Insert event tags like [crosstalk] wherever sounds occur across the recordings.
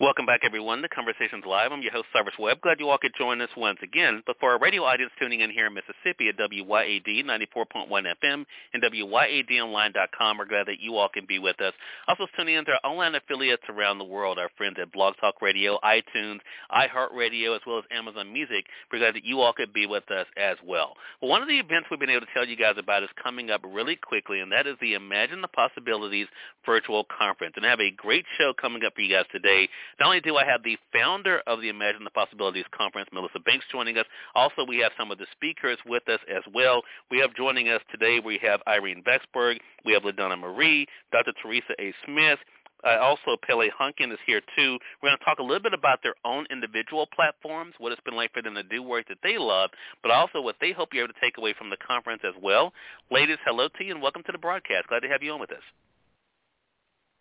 Welcome back, everyone, to Conversations Live. I'm your host, Cyrus Webb. Glad you all could join us once again. But for our radio audience tuning in here in Mississippi at WYAD 94.1 FM and WYADonline.com, we're glad that you all can be with us. Also tuning in to our online affiliates around the world, our friends at Blog Talk Radio, iTunes, iHeartRadio, as well as Amazon Music. We're glad that you all could be with us as well. Well, one of the events we've been able to tell you guys about is coming up really quickly, and that is the Imagine the Possibilities virtual conference. And I have a great show coming up for you guys today. Not only do I have the founder of the Imagine the Possibilities Conference, Melissa Banks, joining us, also we have some of the speakers with us as well. We have joining us today, we have Irene Vaksberg, we have LaDonna Marie, Dr. Teresa A. Smith, uh, also, Pele Hunkin is here too. We're going to talk a little bit about their own individual platforms, what it's been like for them to do work that they love, but also what they hope you're able to take away from the conference as well. Ladies, hello to you and welcome to the broadcast. Glad to have you on with us.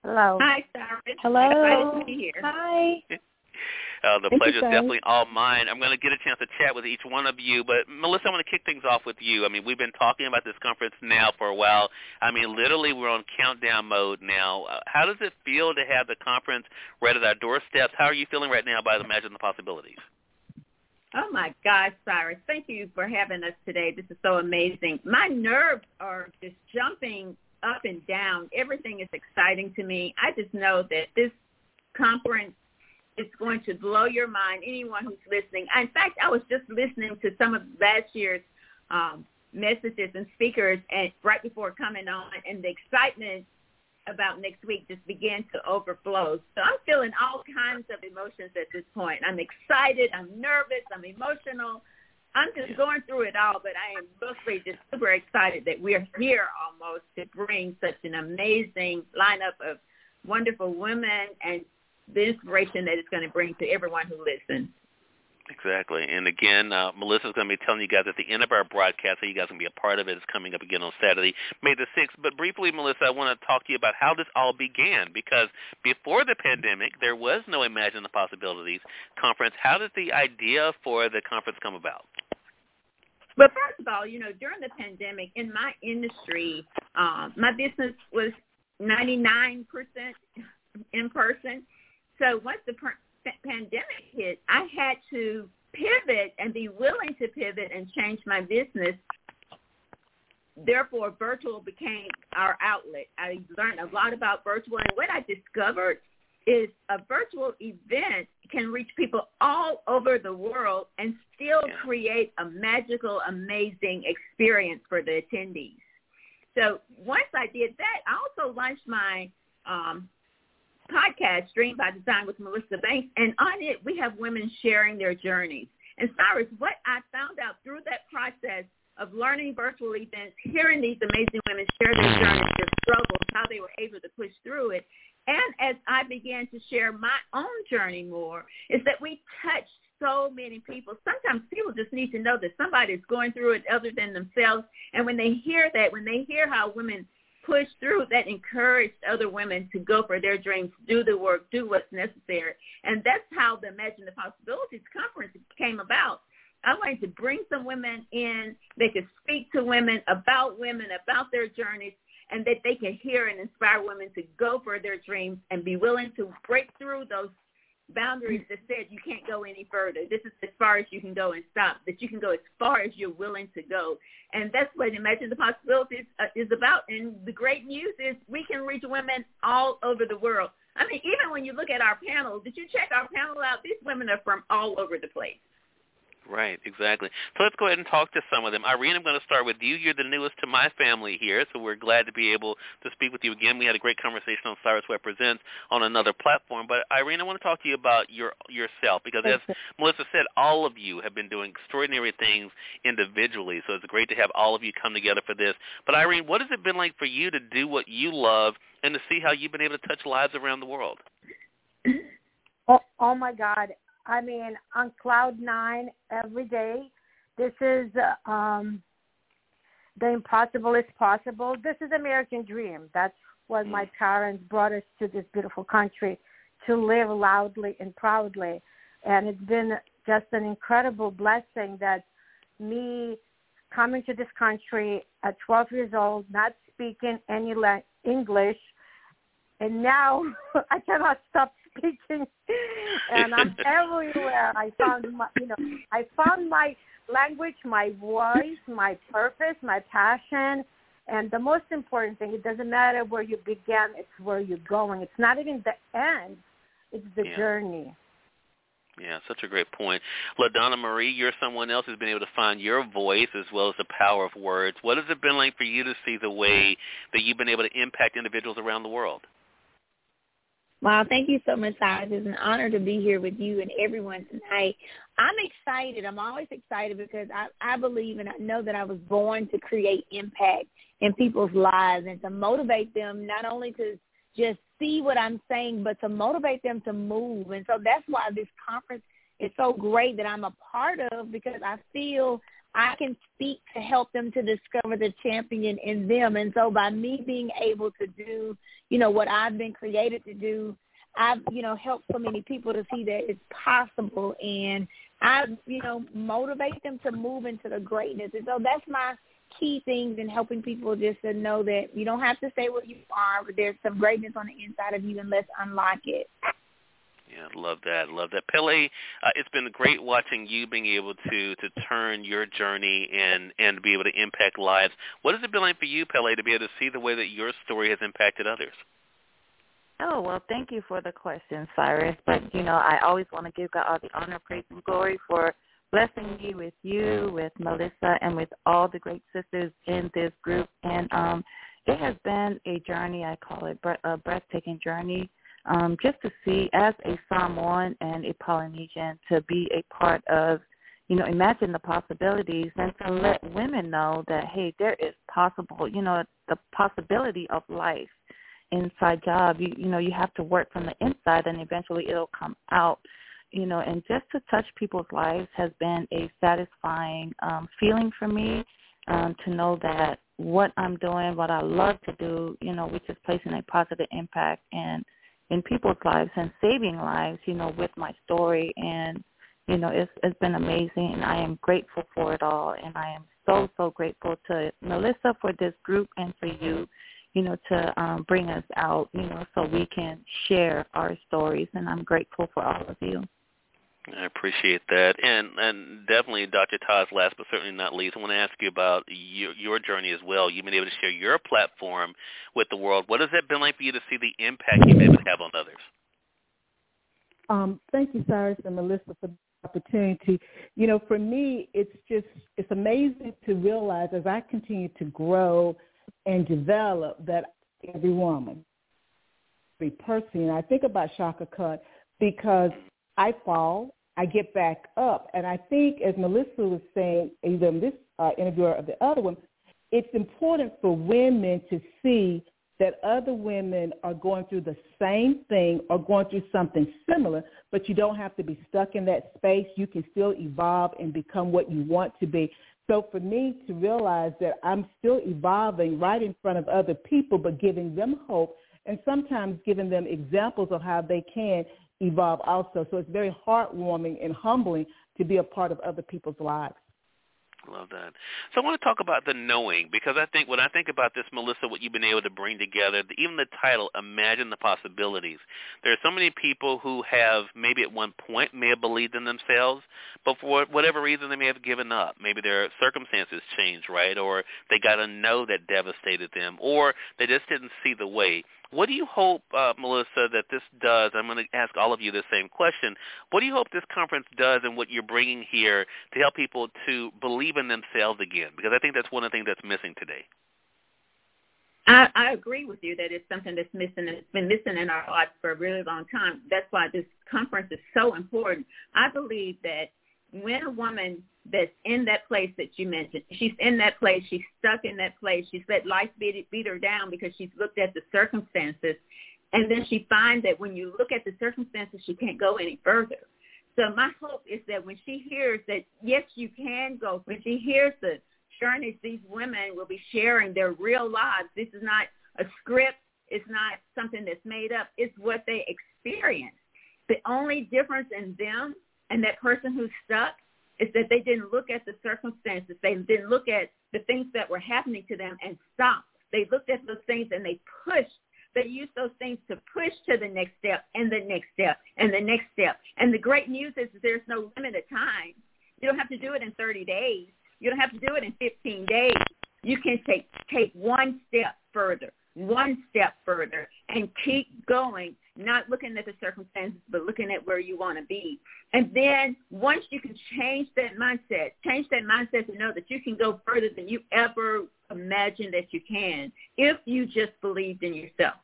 Hello. Hi, Sarah. Hello. Excited to be here. Hi. Uh, [laughs] the Thank pleasure you, is definitely all mine. I'm going to get a chance to chat with each one of you, but Melissa, I want to kick things off with you. I mean, we've been talking about this conference now for a while. I mean, literally, we're on countdown mode now. Uh, how does it feel to have the conference right at our doorsteps? How are you feeling right now about Imagine the Possibilities? Oh my gosh, Cyrus. Thank you for having us today. This is so amazing. My nerves are just jumping up and down. Everything is exciting to me. I just know that this conference is going to blow your mind, anyone who's listening. In fact, I was just listening to some of last year's um, messages and speakers and right before coming on, and the excitement about next week just began to overflow. So I'm feeling all kinds of emotions at this point. I'm excited. I'm nervous. I'm emotional. I'm just going through it all, but I am mostly just super excited that we're here almost to bring such an amazing lineup of wonderful women and the inspiration that it's going to bring to everyone who listens. Exactly. And again, uh, Melissa's going to be telling you guys at the end of our broadcast so you guys can be a part of it. It's coming up again on Saturday, May the 6th. But briefly, Melissa, I want to talk to you about how this all began because before the pandemic, there was no Imagine the Possibilities conference. How did the idea for the conference come about? But first of all, you know, during the pandemic, in my industry, um, my business was 99% in person. So once the pandemic hit, I had to pivot and be willing to pivot and change my business. Therefore, virtual became our outlet. I learned a lot about virtual, and what I discovered is a virtual event can reach people all over the world and still Yeah. create a magical, amazing experience for the attendees. So once I did that, I also launched my um, podcast, Dream by Design with Melissa Banks, and on it we have women sharing their journeys. And Cyrus, what I found out through that process of learning virtual events, hearing these amazing women share their journeys, their struggles, how they were able to push through it, and as I began to share my own journey more, is that we touched so many people. Sometimes people just need to know that somebody's going through it other than themselves. And when they hear that, when they hear how women push through, that encouraged other women to go for their dreams, do the work, do what's necessary. And that's how the Imagine the Possibilities conference came about. I wanted to bring some women in. They could speak to women about women, about their journeys, and that they can hear and inspire women to go for their dreams and be willing to break through those boundaries that said you can't go any further. This is as far as you can go and stop. That you can go as far as you're willing to go. And that's what Imagine the Possibilities uh, is about. And the great news is we can reach women all over the world. I mean, even when you look at our panel, did you check our panel out? These women are from all over the place. Right, exactly. So let's go ahead and talk to some of them. Irene, I'm going to start with you. You're the newest to my family here, so we're glad to be able to speak with you again. We had a great conversation on Cyrus Webb Presents on another platform. But Irene, I want to talk to you about your yourself because as Melissa said, all of you have been doing extraordinary things individually. So it's great to have all of you come together for this. But Irene, what has it been like for you to do what you love and to see how you've been able to touch lives around the world? Oh, oh my God. I mean, on cloud nine every day. This is uh, um, the impossible is possible. This is American dream. That's what my parents brought us to this beautiful country to live loudly and proudly. And it's been just an incredible blessing that me coming to this country at 12 years old, not speaking any English, and now [laughs] I cannot stop speaking, and I'm everywhere. I found my, you know, I found my language, my voice, my purpose, my passion, and the most important thing, it doesn't matter where you began, it's where you're going. It's not even the end, it's the yeah. journey. Yeah, such a great point. LaDonna Marie, you're someone else who's been able to find your voice as well as the power of words. What has it been like for you to see the way that you've been able to impact individuals around the world? Wow, thank you so much, Cyrus. It's an honor to be here with you and everyone tonight. I'm excited. I'm always excited because I, I believe and I know that I was born to create impact in people's lives and to motivate them not only to just see what I'm saying, but to motivate them to move. And so that's why this conference is so great that I'm a part of because I feel I can speak to help them to discover the champion in them. And so by me being able to do, you know, what I've been created to do, I've, you know, helped so many people to see that it's possible and I, you know, motivate them to move into the greatness. And so that's my key things in helping people just to know that you don't have to stay where you are, but there's some greatness on the inside of you and let's unlock it. Yeah, love that, love that. Pele, uh, it's been great watching you being able to to turn your journey and and be able to impact lives. What has it been like for you, Pele, to be able to see the way that your story has impacted others? Oh well, thank you for the question, Cyrus. But you know, I always want to give God all the honor, praise, and glory for blessing me with you, with Melissa, and with all the great sisters in this group. And um, it has been a journey. I call it a breathtaking journey um, just to see as a Samoan and a Polynesian to be a part of, you know, imagine the possibilities and to let women know that, hey, there is possible, you know, the possibility of life inside job. You, you know, you have to work from the inside and eventually it'll come out you know, and just to touch people's lives has been a satisfying um, feeling for me um, to know that what I'm doing, what I love to do, you know, which is placing a positive impact and in people's lives and saving lives, you know, with my story. And, you know, it's, it's been amazing. And I am grateful for it all. And I am so, so grateful to Melissa for this group and for you, you know, to um, bring us out, you know, so we can share our stories. And I'm grateful for all of you. I appreciate that, and and definitely, Dr. Taz. Last but certainly not least, I want to ask you about your your journey as well. You've been able to share your platform with the world. What has it been like for you to see the impact you've been able to have on others? Um, thank you, Cyrus and Melissa, for the opportunity. You know, for me, it's just it's amazing to realize as I continue to grow and develop that every woman, every person. And I think about Chaka Khan because I fall, I get back up. And I think, as Melissa was saying, either in this uh, interview or the other one, it's important for women to see that other women are going through the same thing or going through something similar, but you don't have to be stuck in that space. You can still evolve and become what you want to be. So for me to realize that I'm still evolving right in front of other people, but giving them hope and sometimes giving them examples of how they can evolve also. So it's very heartwarming and humbling to be a part of other people's lives. Love that. So I want to talk about the knowing because I think when I think about this, Melissa, what you've been able to bring together, even the title, Imagine the Possibilities. There are so many people who have maybe at one point may have believed in themselves, but for whatever reason they may have given up. Maybe their circumstances changed, right? Or they got a no that devastated them, or they just didn't see the way. What do you hope, uh, Melissa, that this does? I'm going to ask all of you the same question. What do you hope this conference does and what you're bringing here to help people to believe in themselves again? Because I think that's one of the things that's missing today. I, I agree with you that it's something that's missing. And it's been missing in our lives for a really long time. That's why this conference is so important. I believe that when a woman that's in that place that you mentioned, she's in that place, she's stuck in that place, she's let life beat, beat her down because she's looked at the circumstances, and then she finds that when you look at the circumstances, she can't go any further. So my hope is that when she hears that, yes, you can go, when she hears the journeys these women will be sharing their real lives, this is not a script, It's not something that's made up. It's what they experience. The only difference in them and that person who's stuck is that they didn't look at the circumstances. They didn't look at the things that were happening to them and stop. They looked at those things and they pushed. They used those things to push to the next step and the next step and the next step. And the great news is there's no limited time. You don't have to do it in 30 days. You don't have to do it in 15 days. You can take take one step further, one step further, and keep going. Not looking at the circumstances, but looking at where you want to be. And then once you can change that mindset, change that mindset to know that you can go further than you ever imagined that you can, if you just believed in yourself,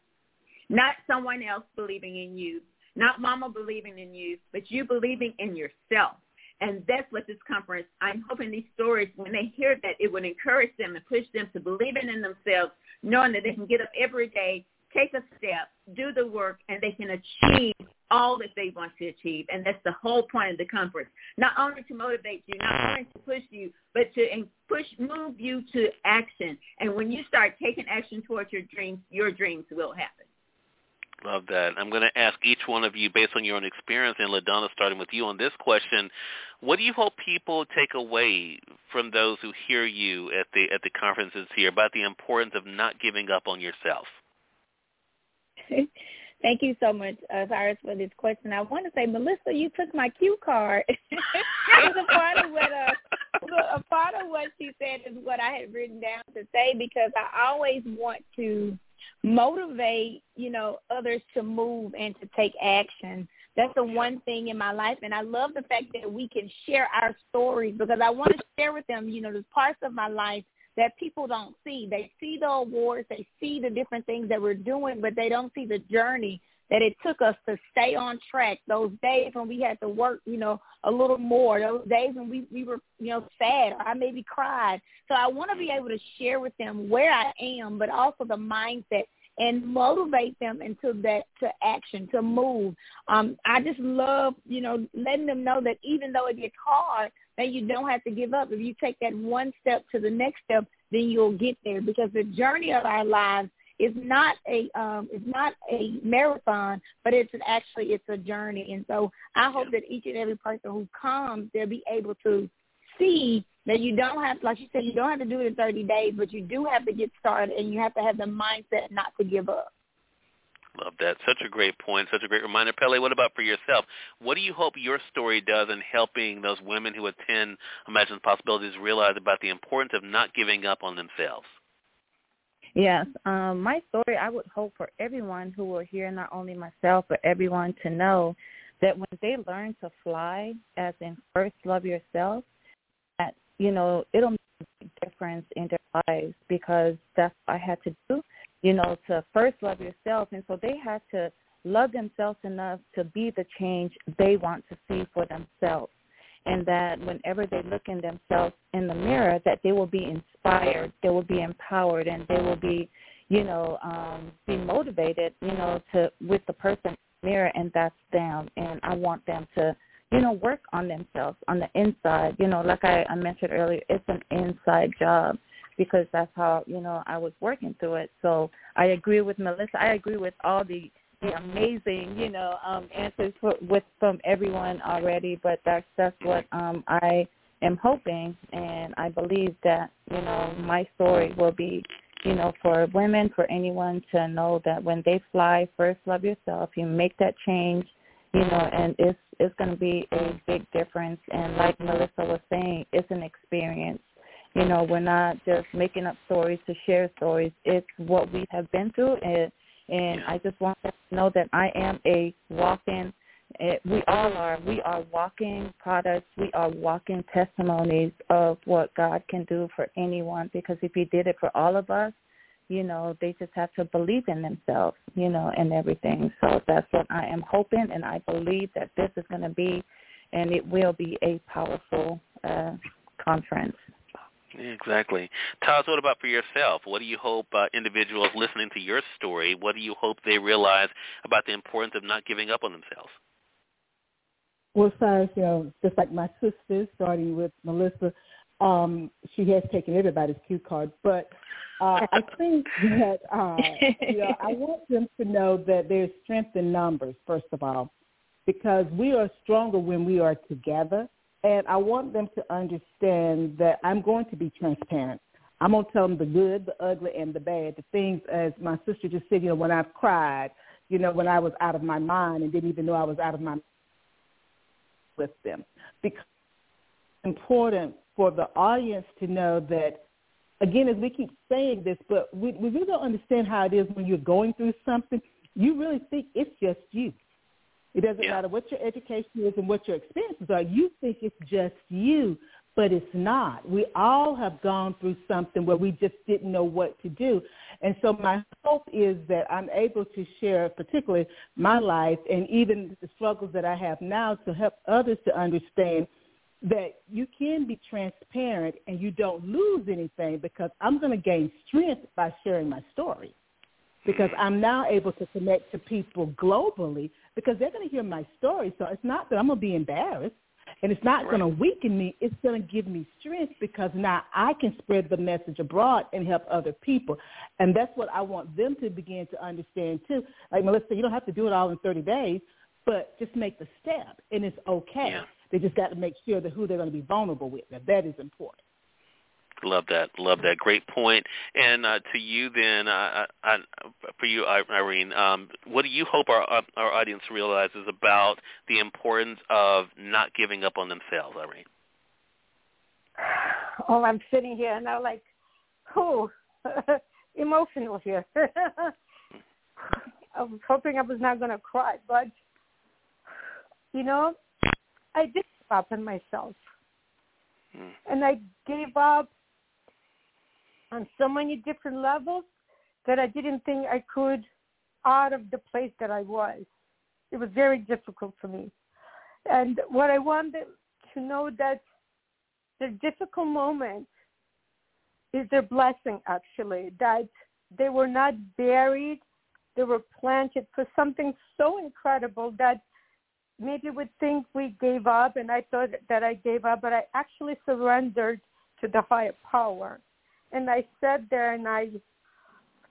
not someone else believing in you, not mama believing in you, but you believing in yourself. And that's what this conference, I'm hoping these stories, when they hear that, it would encourage them and push them to believe in themselves, knowing that they can get up every day, take a step, do the work, and they can achieve all that they want to achieve. And that's the whole point of the conference. Not only to motivate you, not only to push you, but to push, move you to action. And when you start taking action towards your dreams, your dreams will happen. Love that. I'm going to ask each one of you, based on your own experience, and LaDonna, starting with you on this question, what do you hope people take away from those who hear you at the at the conferences here about the importance of not giving up on yourself? [laughs] Thank you so much, uh, Cyrus, for this question. I want to say, Melissa, you took my cue card. [laughs] it was a part of what uh, a part of what she said is what I had written down to say because I always want to motivate, you know, others to move and to take action. That's the one thing in my life. And I love the fact that we can share our stories because I want to share with them, you know, the parts of my life that people don't see. They see the awards, they see the different things that we're doing, but they don't see the journey that it took us to stay on track. Those days when we had to work, you know, a little more. Those days when we we were, you know, sad or I maybe cried. So I want to be able to share with them where I am, but also the mindset and motivate them into that to action to move. Um, I just love, you know, letting them know that even though it gets hard, that you don't have to give up. If you take that one step to the next step, then you'll get there because the journey of our lives is not a um it's not a marathon, but it's an, actually it's a journey. And so I hope that each and every person who comes, they'll be able to see that you don't have, like you said, you don't have to do it in 30 days, but you do have to get started, and you have to have the mindset not to give up. Love that. Such a great point. Such a great reminder. Pele, what about for yourself? What do you hope your story does in helping those women who attend Imagine Possibilities realize about the importance of not giving up on themselves? Yes, um, my story, I would hope for everyone who will hear, not only myself, but everyone to know that when they learn to fly, as in first love yourself, that, you know, it'll make a difference in their lives because that's what I had to do you know, to first love yourself. And so they have to love themselves enough to be the change they want to see for themselves. And that whenever they look in themselves in the mirror, that they will be inspired, they will be empowered, and they will be, you know, um, be motivated, you know, to with the person the mirror, and that's them. And I want them to, you know, work on themselves on the inside. You know, like I, I mentioned earlier, it's an inside job because that's how you know I was working through it. So I agree with Melissa. I agree with all the amazing you know um, answers for, with from everyone already. But that's that's what um, I am hoping, and I believe that you know my story will be you know, for women, for anyone to know that when they fly, first love yourself. You make that change, you know, and it's it's going to be a big difference. And like Melissa was saying, it's an experience. You know, we're not just making up stories to share stories. It's what we have been through, and and I just want to know that I am a walking. It, we all are. We are walking products. We are walking testimonies of what God can do for anyone. Because if He did it for all of us, you know, they just have to believe in themselves, you know, and everything. So that's what I am hoping, and I believe that this is going to be, and it will be a powerful uh, conference. Exactly. Taz, what about for yourself? What do you hope uh, individuals listening to your story, what do you hope they realize about the importance of not giving up on themselves? Well, Cyrus, you know, just like my sisters, starting with Melissa, Um, she has taken everybody's cue card, but uh, I [laughs] think that uh, you know I want them to know that there's strength in numbers. First of all, because we are stronger when we are together, and I want them to understand that I'm going to be transparent. I'm going to tell them the good, the ugly, and the bad. The things, as my sister just said, you know, when I've cried, you know, when I was out of my mind and didn't even know I was out of my mind with them. Because it's important for the audience to know that, again, as we keep saying this, but we, we really don't understand how it is when you're going through something. You really think it's just you. It doesn't yeah. matter what your education is and what your experiences are. You think it's just you, but it's not. We all have gone through something where we just didn't know what to do. And so my hope is that I'm able to share particularly my life and even the struggles that I have now to help others to understand that you can be transparent and you don't lose anything because I'm going to gain strength by sharing my story because I'm now able to connect to people globally because they're going to hear my story. So it's not that I'm going to be embarrassed and it's not right. going to weaken me. It's going to give me strength because now I can spread the message abroad and help other people. And that's what I want them to begin to understand too. Like Melissa, you don't have to do it all in 30 days, but just make the step and it's okay. Yeah. They just got to make sure that who they're going to be vulnerable with. Now that is important. Love that. Love that. Great point. And uh, to you, then, uh, uh, for you, Irene, um, what do you hope our our audience realizes about the importance of not giving up on themselves, Irene? [sighs] Oh, I'm sitting here and I'm like, oh, [laughs] emotional here. [laughs] I was hoping I was not going to cry, but you know, I did give up on myself, Hmm. and I gave up on so many different levels that I didn't think I could out of the place that I was. It was very difficult for me. And what I wanted to know that the difficult moments is their blessing actually, that they were not buried, they were planted for something so incredible that maybe we think we gave up and I thought that I gave up, but I actually surrendered to the higher power and I sat there and I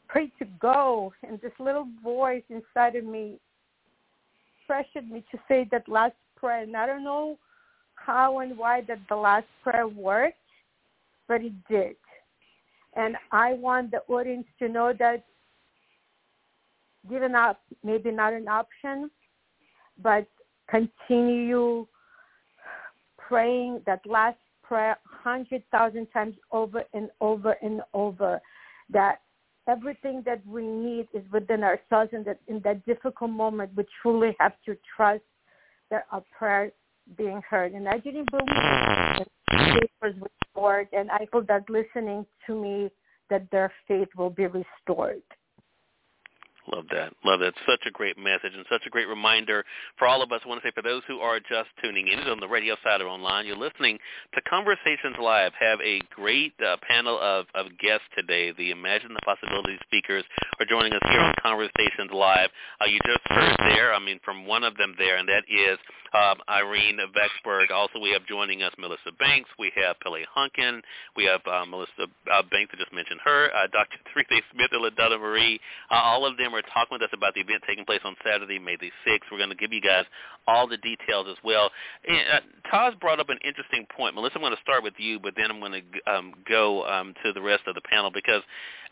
prayed to go, and this little voice inside of me pressured me to say that last prayer. And I don't know how and why that the last prayer worked, but it did. And I want the audience to know that giving up maybe not an option, but continue praying that last prayer hundred thousand times over and over and over that everything that we need is within ourselves and that in that difficult moment we truly have to trust that our prayer being heard. And I didn't believe that was restored and I hope that listening to me that their faith will be restored. Love that. Love that. Such a great message and such a great reminder for all of us. I want to say for those who are just tuning in on the radio side or online, you're listening to Conversations Live. Have a great uh, panel of, of guests today. The Imagine the Possibilities speakers are joining us here on Conversations Live. Uh, you just heard there, I mean, from one of them there, and that is um, Irene Vaksberg. Also, we have joining us Melissa Banks. We have Pele Hunkin. We have uh, Melissa uh, Banks, I just mentioned her. Uh, [laughs] Dr. Teresa Smith and LaDonna Marie. Uh, all of them are talking with us about the event taking place on Saturday, May the 6th. We're going to give you guys all the details as well. And, uh, Taz brought up an interesting point. Melissa, I'm going to start with you, but then I'm going to um, go um, to the rest of the panel because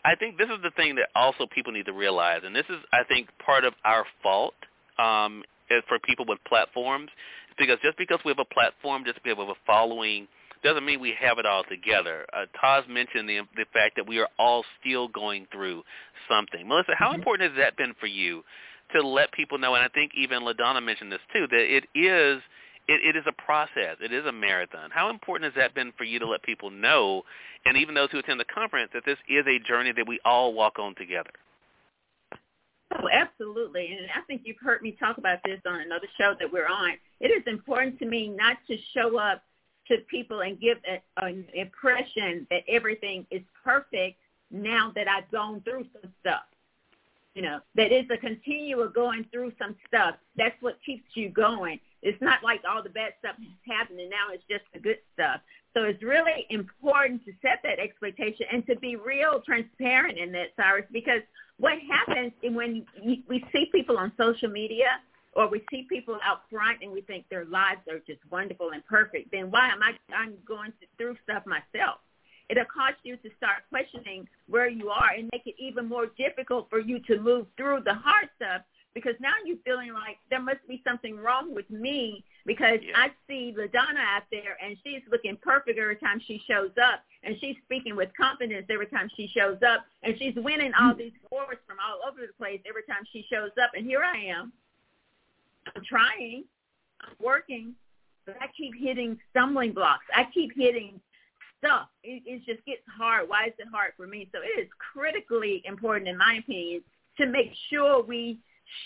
I think this is the thing that also people need to realize, and this is, I think, part of our fault um, for people with platforms, because just because we have a platform, just because we have a following – doesn't mean we have it all together. Uh, Taz mentioned the the fact that we are all still going through something. Melissa, how mm-hmm. important has that been for you to let people know? And I think even LaDonna mentioned this too that it is it, it is a process. It is a marathon. How important has that been for you to let people know, and even those who attend the conference, that this is a journey that we all walk on together? Oh, absolutely. And I think you've heard me talk about this on another show that we're on. It is important to me not to show up to people and give a, an impression that everything is perfect now that I've gone through some stuff. You know, that is a continual going through some stuff. That's what keeps you going. It's not like all the bad stuff is happening now. It's just the good stuff. So it's really important to set that expectation and to be real transparent in that, Cyrus, because what happens when we see people on social media or we see people out front and we think their lives are just wonderful and perfect, then why am I I'm going through stuff myself? It'll cause you to start questioning where you are and make it even more difficult for you to move through the hard stuff because now you're feeling like there must be something wrong with me because yeah. I see LaDonna out there and she's looking perfect every time she shows up and she's speaking with confidence every time she shows up and she's winning all mm. these awards from all over the place every time she shows up and here I am. I'm trying, I'm working, but I keep hitting stumbling blocks. I keep hitting stuff. It, it just gets hard. Why is it hard for me? So it is critically important, in my opinion, to make sure we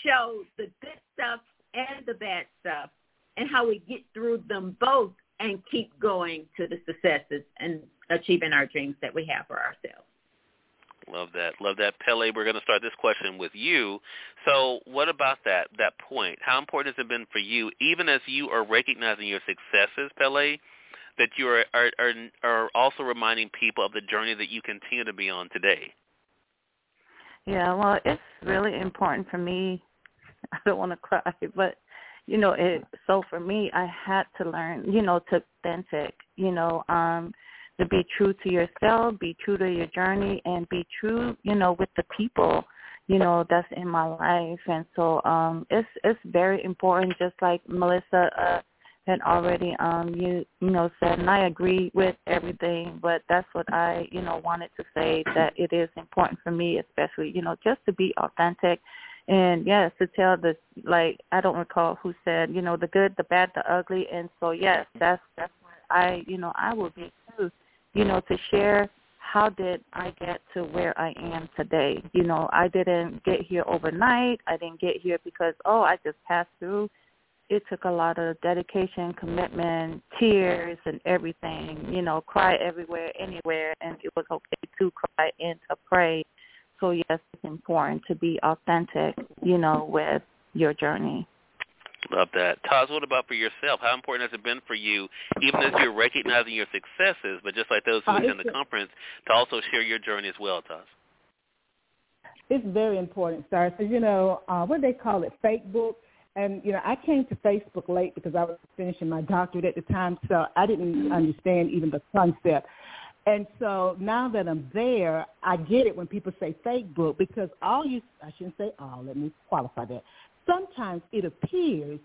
show the good stuff and the bad stuff and how we get through them both and keep going to the successes and achieving our dreams that we have for ourselves. Love that. Love that. Pele, we're going to start this question with you. So what about that, that point? How important has it been for you, even as you are recognizing your successes, Pele, that you are, are, are, are also reminding people of the journey that you continue to be on today? Yeah, well, it's really important for me. [laughs] I don't want to cry, but you know, it so for me I had to learn, you know, to authentic, you know, um to be true to yourself, be true to your journey and be true, you know, with the people, you know, that's in my life. And so um it's it's very important just like Melissa uh had already um you you know said and I agree with everything but that's what I you know wanted to say that it is important for me especially you know just to be authentic and yes to tell the like I don't recall who said you know the good the bad the ugly and so yes that's that's what I you know I will be too you know to share how did I get to where I am today you know I didn't get here overnight I didn't get here because oh I just passed through it took a lot of dedication, commitment, tears, and everything. You know, cry everywhere, anywhere, and it was okay to cry and to pray. So yes, it's important to be authentic. You know, with your journey. Love that. Taz, what about for yourself? How important has it been for you, even as you're recognizing your successes, but just like those who attend the conference, to also share your journey as well, Taz? It's very important, Star. So, you know, uh, what do they call it? Fake book and you know I came to Facebook late because I was finishing my doctorate at the time, so I didn't understand even the concept. And so now that I'm there, I get it when people say fake book because all you I shouldn't say all, let me qualify that. Sometimes it appears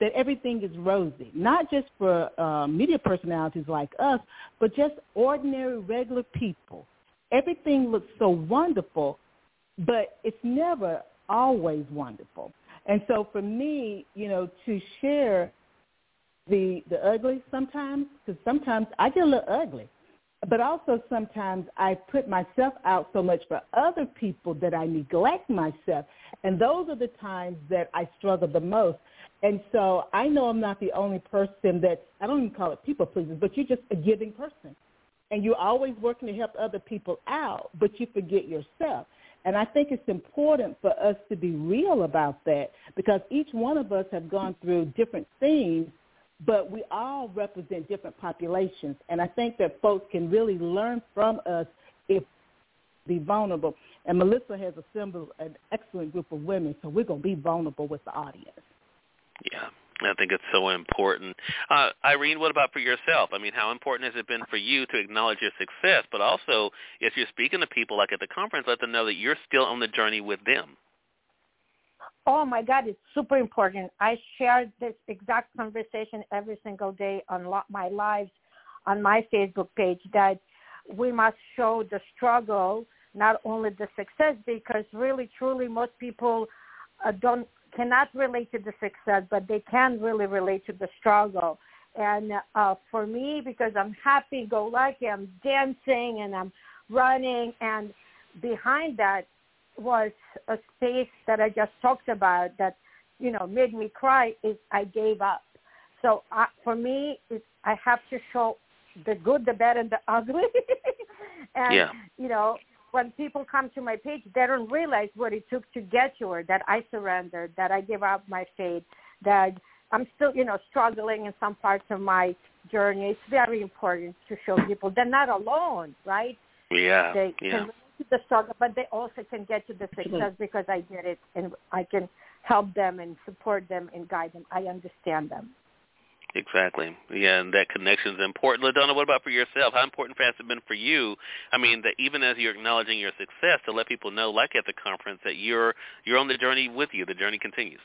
that everything is rosy, not just for uh, media personalities like us, but just ordinary, regular people. Everything looks so wonderful, but it's never always wonderful. And so for me, you know, to share the the ugly sometimes, because sometimes I get a little ugly, but also sometimes I put myself out so much for other people that I neglect myself, and those are the times that I struggle the most. And so I know I'm not the only person that I don't even call it people pleasers, but you're just a giving person, and you're always working to help other people out, but you forget yourself. And I think it's important for us to be real about that because each one of us have gone through different things, but we all represent different populations. And I think that folks can really learn from us if be vulnerable. And Melissa has assembled an excellent group of women, so we're going to be vulnerable with the audience. Yeah. I think it's so important. Uh, Irene, what about for yourself? I mean, how important has it been for you to acknowledge your success, but also if you're speaking to people like at the conference, let them know that you're still on the journey with them. Oh my God, it's super important. I share this exact conversation every single day on my lives on my Facebook page that we must show the struggle, not only the success, because really, truly, most people uh, don't cannot relate to the success, but they can really relate to the struggle. And uh, for me, because I'm happy-go-lucky, I'm dancing and I'm running, and behind that was a space that I just talked about that, you know, made me cry. Is I gave up. So uh, for me, it's, I have to show the good, the bad, and the ugly. [laughs] and yeah. you know, when people come to my page, they don't realize what it took to get here, that I surrendered, that I gave up my faith, that I'm still, you know, struggling in some parts of my journey. It's very important to show people they're not alone, right? Yeah. They yeah. can to the struggle, but they also can get to the success because I did it, and I can help them and support them and guide them. I understand them. Exactly. Yeah, and that connection is important. LaDonna, what about for yourself? How important has it been for you? I mean, that even as you're acknowledging your success, to let people know, like at the conference, that you're you're on the journey with you. The journey continues.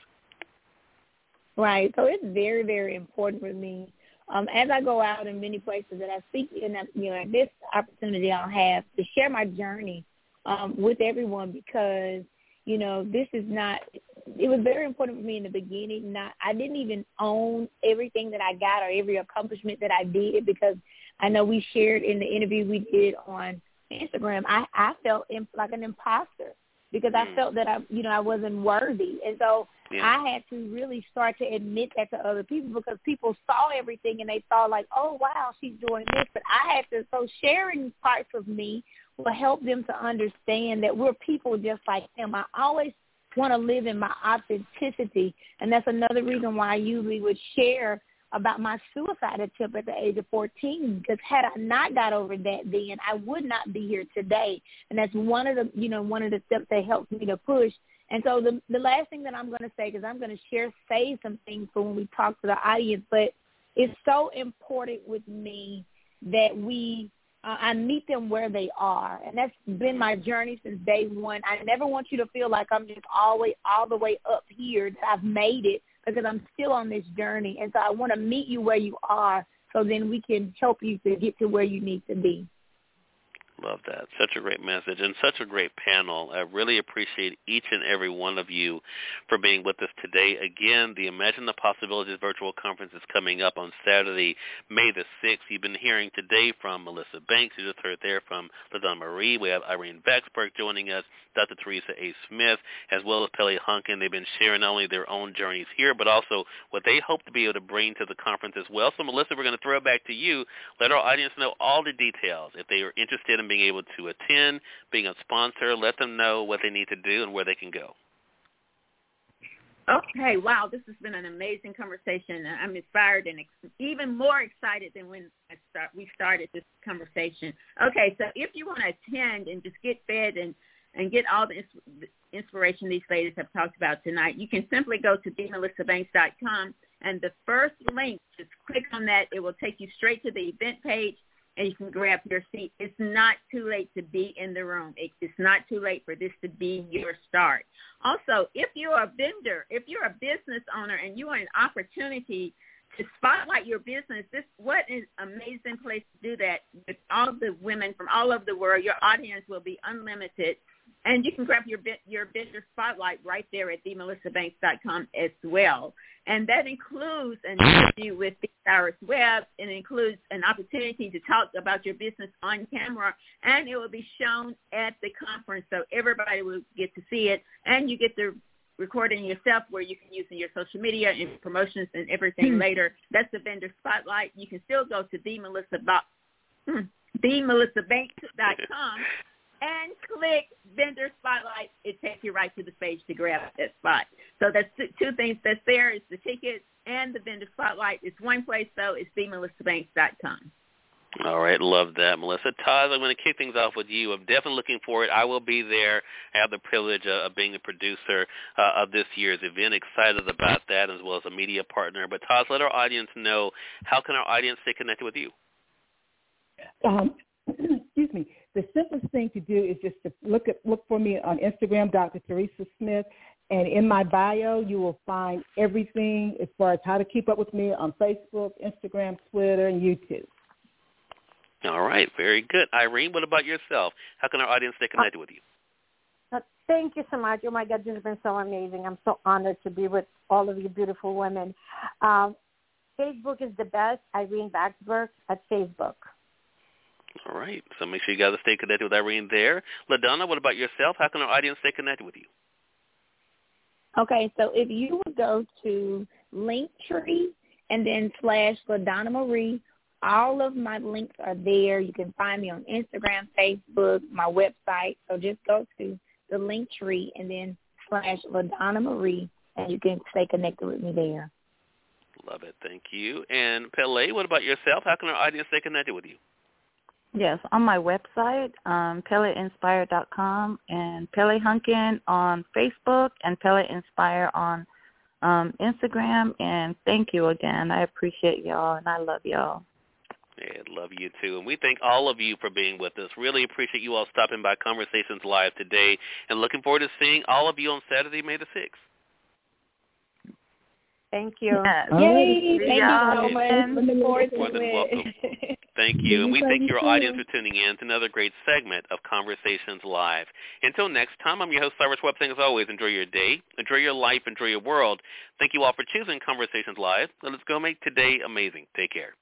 Right. So it's very, very important for me. Um, as I go out in many places that I speak in, you know, this opportunity I'll have to share my journey um, with everyone because you know, this is not it was very important for me in the beginning. Not I didn't even own everything that I got or every accomplishment that I did because I know we shared in the interview we did on Instagram. I I felt like an imposter because I Mm. felt that I you know I wasn't worthy, and so Yeah. I had to really start to admit that to other people because people saw everything and they thought like, oh wow, she's doing this, but I had to. So sharing parts of me will help them to understand that we're people just like them. I always want to live in my authenticity, and that's another reason why I usually would share about my suicide attempt at the age of 14 because had I not got over that then I would not be here today. And that's one of the you know one of the steps that helped me to push. And so the the last thing that I'm going to say because I'm going to share say some things for when we talk to the audience but it's so important with me that we uh, I meet them where they are, and that's been my journey since day one. I never want you to feel like I'm just always all the way up here that I've made it because I'm still on this journey, and so I want to meet you where you are, so then we can help you to get to where you need to be. Love that. Such a great message and such a great panel. I really appreciate each and every one of you for being with us today. Again, the Imagine the Possibilities virtual conference is coming up on Saturday, May the 6th. You've been hearing today from Melissa Banks. You just heard there from LaDonna Marie. We have Irene Vaksberg joining us, Dr. Teresa A. Smith, as well as Pele Hunkin. They've been sharing not only their own journeys here, but also what they hope to be able to bring to the conference as well. So, Melissa, we're going to throw it back to you. Let our audience know all the details. If they are interested in being able to attend, being a sponsor, let them know what they need to do and where they can go. Okay, wow, this has been an amazing conversation. I'm inspired and ex- even more excited than when start, we started this conversation. Okay, so if you want to attend and just get fed and, and get all the ins- inspiration these ladies have talked about tonight, you can simply go to themelissabanks.com and the first link, just click on that. It will take you straight to the event page and you can grab your seat. It's not too late to be in the room. It, it's not too late for this to be your start. Also, if you're a vendor, if you're a business owner and you want an opportunity to spotlight your business, this what an amazing place to do that with all the women from all over the world. Your audience will be unlimited. And you can grab your your vendor spotlight right there at themelissabanks.com as well. And that includes an interview with Big Cyrus Webb. It includes an opportunity to talk about your business on camera, and it will be shown at the conference, so everybody will get to see it, and you get the recording yourself where you can use in your social media and promotions and everything hmm. later. That's the vendor spotlight. You can still go to the Melissa hmm. themelissabanks.com and click vendor spotlight. It takes you right to the page to grab that spot. So that's two, two things that's there. It's the ticket and the vendor spotlight. It's one place though. It's themelissabanks.com. All right, love that, Melissa. Todd, I'm going to kick things off with you. I'm definitely looking forward. I will be there. I have the privilege of, of being the producer uh, of this year's event. Excited about that, as well as a media partner. But Todd, let our audience know how can our audience stay connected with you. Um, excuse me. The simplest thing to do is just to look at look for me on Instagram, Dr. Teresa Smith, and in my bio you will find everything as far as how to keep up with me on Facebook, Instagram, Twitter, and YouTube. All right, very good. Irene, what about yourself? How can our audience stay connected with you? Uh, thank you so much. Oh my God, this has been so amazing. I'm so honored to be with all of you beautiful women. Um, Facebook is the best. Irene Vaksberg at Facebook. All right, so make sure you guys stay connected with Irene there. LaDonna, what about yourself? How can our audience stay connected with you? Okay, so if you would go to Linktree and then slash LaDonna Marie, all of my links are there. You can find me on Instagram, Facebook, my website. So just go to the Linktree and then slash LaDonna Marie, and you can stay connected with me there. Love it. Thank you. And Pele, what about yourself? How can our audience stay connected with you? Yes, on my website, um, PeleInspire.com and Pele Hunkin on Facebook and Pele Inspire on um, Instagram. And thank you again. I appreciate y'all and I love y'all. Yeah, love you too. And we thank all of you for being with us. Really appreciate you all stopping by Conversations Live today and looking forward to seeing all of you on Saturday, May the 6th. Thank you. Yes. Yay! Thank Thank you you so much. Forward to More than it. welcome. [laughs] Thank you. And we thank your audience for tuning in to another great segment of Conversations Live. Until next time, I'm your host, Cyrus Webb, saying as always, enjoy your day, enjoy your life, enjoy your world. Thank you all for choosing Conversations Live. Let's go make today amazing. Take care.